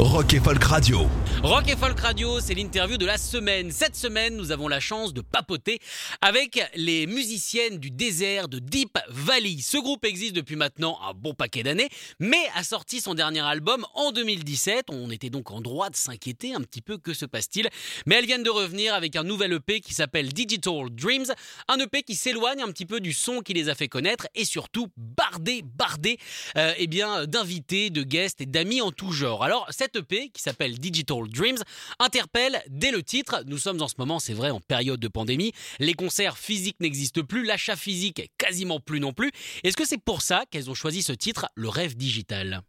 Rock et Folk Radio. Rock et Folk Radio, c'est l'interview de la semaine. Cette semaine, nous avons la chance de papoter avec les musiciennes du désert de Deep Valley. Ce groupe existe depuis maintenant un bon paquet d'années, mais a sorti son dernier album en 2017. On était donc en droit de s'inquiéter un petit peu, que se passe-t-il? Mais elles viennent de revenir avec un nouvel EP qui s'appelle Digital Dreams, un EP qui s'éloigne un petit peu du son qui les a fait connaître et surtout bardé, bardé euh, eh bien, d'invités, de guests et d'amis en tout genre. Alors, cette EP qui s'appelle Digital Dreams interpelle dès le titre. Nous sommes en ce moment, c'est vrai, en période de pandémie. Les concerts physiques n'existent plus, l'achat physique quasiment plus non plus. Est-ce que c'est pour ça qu'elles ont choisi ce titre, Le rêve digital?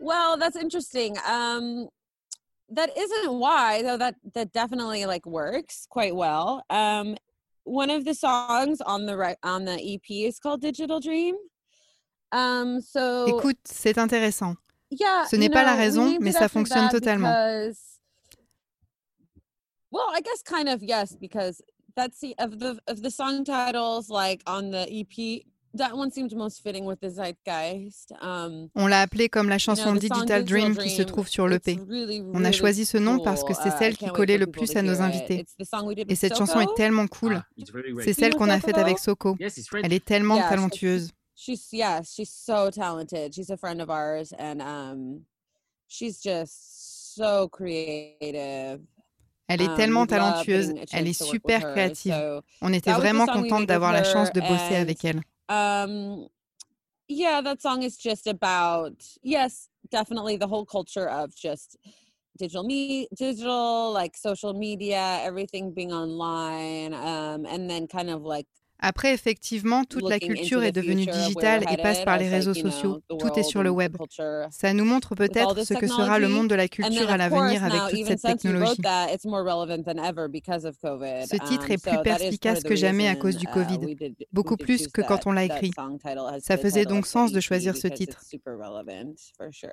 Well, that's interesting. Um, that isn't why, though. That that definitely like works quite well. Um, one of the songs on the right on the EP is called Digital Dream. Um, so Écoute, c'est intéressant. Yeah, ce n'est pas la know, we raison, mais ça fonctionne that totalement. because- well, I guess kind of yes, because that's the of the of the song titles like on the EP. That one seemed most fitting with the zeitgeist. Um, On l'a appelée comme la you know, chanson Digital Dream qui se trouve sur it's l'EP. really, On a choisi ce nom parce que c'est Uh, celle qui collait le plus à nos invités. It's the song we did Et cette chanson est tellement cool. Ah, it's very C'est celle qu'on a faite avec? Soko. Yes, it's friend. Elle est tellement Yeah, talentueuse. She's yes, she's so talented. She's a friend of ours, and um, she's just so creative. Elle est Um, tellement talentueuse. Elle est chance to work with super créative. On était that was the vraiment contente d'avoir la chance de bosser avec elle. um, yeah, that song is just about yes, definitely the whole culture of just digital me digital like social media everything being online um and then kind of like Après, effectivement, toute la culture est devenue digitale et passe par les réseaux sociaux. Tout est sur le web. Ça nous montre peut-être ce que sera le monde de la culture à l'avenir avec toute cette technologie. Ce titre Um, est plus perspicace que jamais à cause du uh, Covid. Beaucoup plus que quand on l'a écrit. Ça faisait donc sens de choisir ce titre.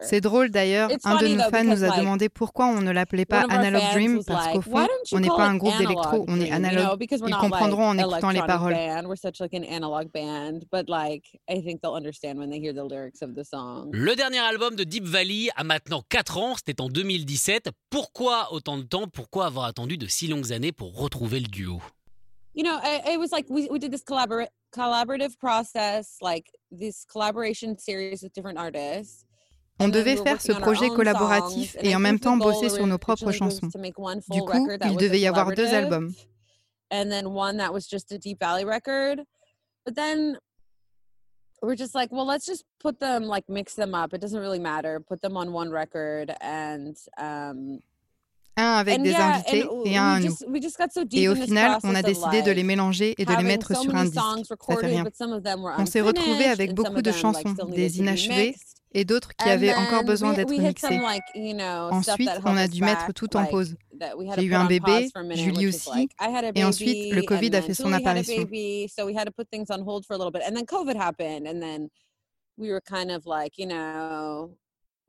C'est drôle d'ailleurs, un de nos fans nous a demandé pourquoi on ne l'appelait pas Analog Dream parce qu'au "Why fond, on n'est pas un groupe d'électro, on est Dream?" You know, analogue. Ils comprendront en écoutant les paroles. Band. We're such like an analog band, but like I think they'll understand when they hear the lyrics of the song. Le dernier album de Deep Valley a maintenant 4 ans, c'était en 2017. Pourquoi autant de temps? Pourquoi avoir attendu de si longues années pour retrouver le duo? You know, I, it was like we we did this collabor- collaborative process, like this collaboration series with different artists. On devait we were faire ce working on our projet collaboratif songs, and et en même temps goal bosser sur nos propres chansons. to make one Du full coup, record that il devait y avoir deux collaborative, albums. And then one that was just a Deep Valley record. But then we're just like, well, let's just put them like mix them up. It doesn't really matter. Put them on one record and um Un avec and des invités and et un à we nous. Et au final, on a décidé de les mélanger et de les mettre so sur un disque. Ça fait rien. On s'est retrouvés avec beaucoup de chansons, des inachevées et d'autres qui avaient encore besoin we- d'être mixées. Ensuite, on a dû mettre tout en pause. J'ai to eu put un on bébé, Julie aussi, et ensuite, le Covid and a fait son apparition.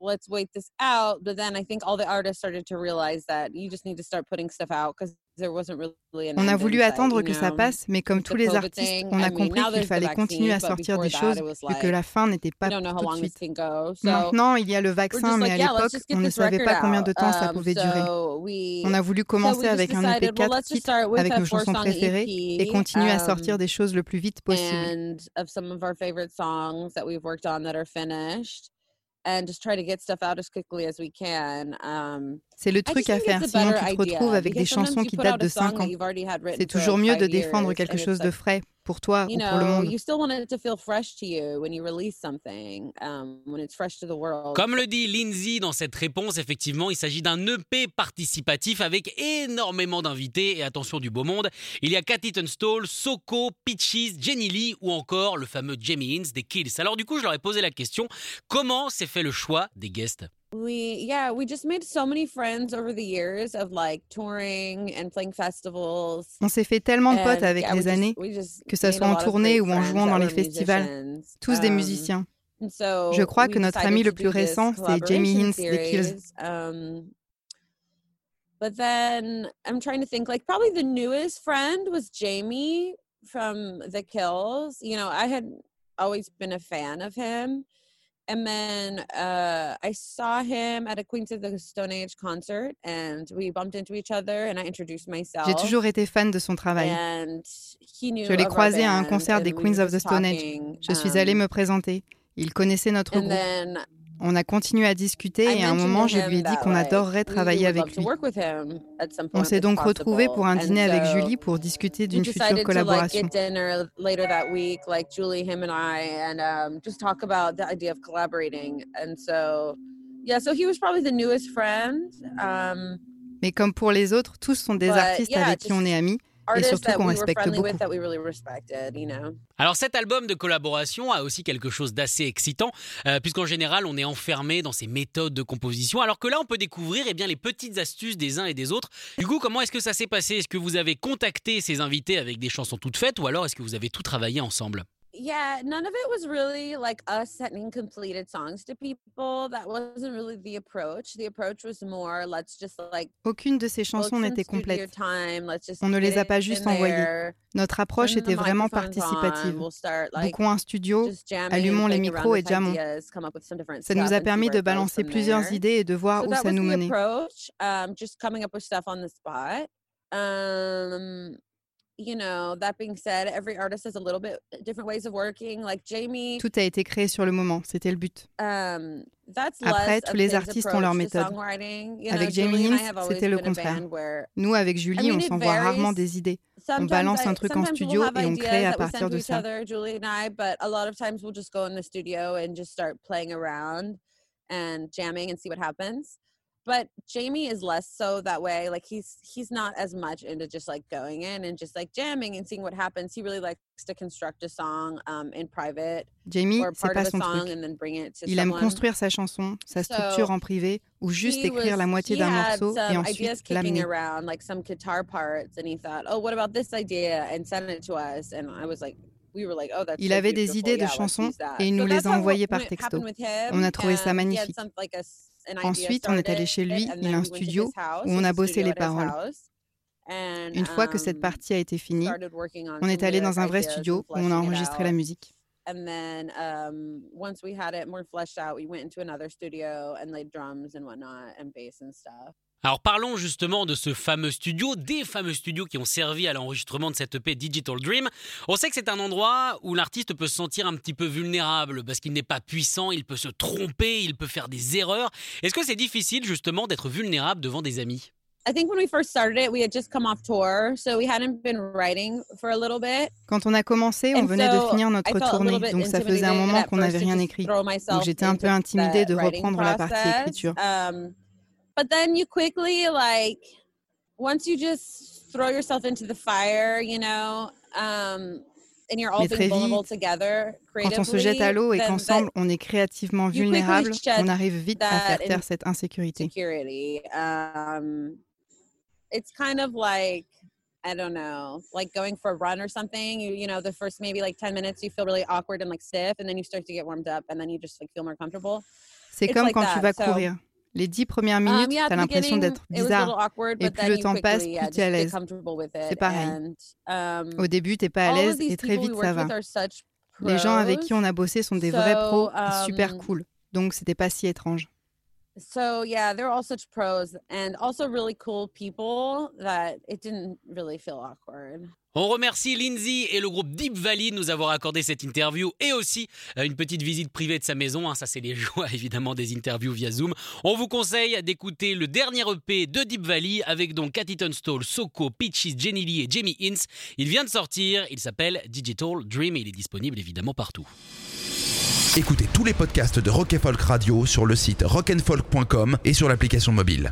On a little bit. And then COVID happened, and then we were kind of like, you know, let's wait this out. But then I think all the artists started to realize that you just need to start putting stuff out because there wasn't really an On a end in voulu attendre que ça passe, mais comme tous les artistes, on a compris qu'il fallait continuer à sortir des choses vu que la fin n'était pas tout de suite. Maintenant, il y a le vaccin, mais à l'époque, on ne savait pas combien de temps ça Um, pouvait durer. On a voulu commencer avec un EP decided, well, 4 let's just titres start with avec nos chansons on the préférées et continuer à sortir um, des choses le plus vite possible. And just try to get stuff out as quickly as we can um C'est le truc à faire, sinon tu te retrouves avec des chansons qui datent de 5 song that ans. C'est toujours mieux de défendre quelque chose de frais pour toi you ou pour le know, monde. you still want it to feel fresh to you when you release something, um, when it's fresh to the world. Comme le dit Lindsay dans cette réponse, effectivement, il s'agit d'un EP participatif avec énormément d'invités et attention du beau monde. Il y a Cathy Tunstall, Soko, Peaches, Jenny Lee ou encore le fameux Jamie Hinz des Kills. Alors du coup, je leur ai posé la question, comment s'est fait le choix des guests? We yeah, we just made so many friends over the years of like touring and playing festivals. On s'est fait tellement de potes And, avec yeah, les just- années, que ça soit en tournée ou en jouant dans les festivals. tous des Um, musiciens. so Je crois que notre ami le plus récent, c'est Jamie Hinz des Kills. Um, but then I'm trying to think like probably the newest friend was Jamie from the Kills. You know, I had always been a fan of him. And then uh, I saw him at a Queens of the Stone Age concert and we bumped into each other and I introduced myself. J'ai toujours été fan de son travail. And he knew Je l'ai croisé à un concert des we Queens of the Stone Age. Je suis allée um, me présenter. Il connaissait notre And groupe. then On a continué à discuter et à un moment, je lui ai dit qu'on adorerait travailler avec lui. On s'est donc retrouvés pour un dîner avec Julie pour discuter d'une future collaboration. Mais comme pour les autres, tous sont des artistes avec qui on est amis. Artists surtout that qu'on we were respecte friendly beaucoup. with, that we really respected, you know? Alors cet album de collaboration a aussi quelque chose d'assez excitant, euh, puisqu'en général on est enfermé dans ces méthodes de composition, alors que là on peut découvrir eh bien, les petites astuces des uns et des autres. Du coup, comment est-ce que ça s'est passé? Est-ce que vous avez contacté ces invités avec des chansons toutes faites, ou alors est-ce que vous avez tout travaillé ensemble? Yeah, none of it was really like us sending completed songs to people. That wasn't really the approach. The approach was more let's just like Aucune de ces chansons n'était complète. time. Let's just On ne les a pas juste envoyées. Notre approche était vraiment participative. Bouquons un studio, allumons les micros et jammons. Ça nous a permis de balancer plusieurs idées et de voir où ça nous menait. You know, that being said, every artist has a little bit different ways of working. Like Jamie, Tout a été créé sur le moment, c'était le but. um, that's Après, tous les artistes ont leur méthode. You Avec know, Jamie I have always c'était le contraire. where Nous, avec Julie, mean, on s'envoie rarement des idées. sometimes balance I- un truc en studio et on ideas crée à partir de ça. other, Julie and I, but a lot of times we'll just go in the studio and just start playing around and jamming and see what happens. But Jamie is less so that way. Like he's he's not as much into just like going in and just like jamming and seeing what happens. He really likes to construct a song um, in private Jamie, or c'est part pas of a son song truc. and then bring it to Il aime someone. construire sa chanson, sa So, structure en privé, ou juste écrire was- la moitié d'un morceau et some ideas ensuite kicking l'amener. around, like some guitar parts, and he thought, "Oh, what about this idea?" and sent it to us. And I was like, "We were like, oh, that's." Il so avait des idées de chansons use that." et il So nous les a envoyées par texto. On a trouvé ça magnifique. Ensuite, on est allé chez lui, il a un studio où on a bossé les paroles. Une fois que cette um, partie a été finie, on est allé dans un vrai studio où on a enregistré la musique. And then um, once we had it more fleshed out, we went into another studio and laid drums and whatnot and bass and stuff. Alors parlons justement de ce fameux studio, des fameux studios qui ont servi à l'enregistrement de cette EP Digital Dream. On sait que c'est un endroit où l'artiste peut se sentir un petit peu vulnérable parce qu'il n'est pas puissant, il peut se tromper, il peut faire des erreurs. Est-ce que c'est difficile justement d'être vulnérable devant des amis? I think when we first started it, we had just come off tour, so we hadn't been writing for a little bit. Quand on a commencé, on venait so de finir notre tournée, donc ça faisait un moment qu'on n'avait to rien just écrit. Donc j'étais un peu intimidée de reprendre la partie écriture. But then you quickly like once you just throw yourself into the fire, you know, um, and you're all being vulnerable together Quand on se jette à creatively, l'eau et qu'ensemble on est créativement vulnérable, on arrive vite à faire taire cette insécurité. security. Um, it's kind of like I don't know, like going for a run or something. You you know, the first maybe like ten minutes you feel really awkward and like stiff, and then you start to get warmed up, and then you just like feel more comfortable. C'est It's comme like quand tu that, vas so- courir. Les dix premières Um, minutes, t'as the l'impression d'être bizarre. Et plus le temps passe, plus yeah, t'es à l'aise. C'est pareil. Um, Au début, t'es pas à l'aise et très vite ça va. Les gens avec qui on a bossé sont des vrais pros et super um, cool. Donc c'était pas si étrange. So yeah, they're all such pros and also really cool people that it didn't really feel awkward. On remercie Lindsay et le groupe Deep Valley de nous avoir accordé cette interview et aussi euh, une petite visite privée de sa maison. Hein. Ça, c'est les joies évidemment des interviews via Zoom. On vous conseille d'écouter le dernier EP de Deep Valley avec donc Cathy Tunstall, Soko, Peaches, Jenny Lee et Jamie Ince. Il vient de sortir, il s'appelle Digital Dream et il est disponible évidemment partout. Écoutez tous les podcasts de Rock Folk Radio sur le site rockandfolk.com et sur l'application mobile.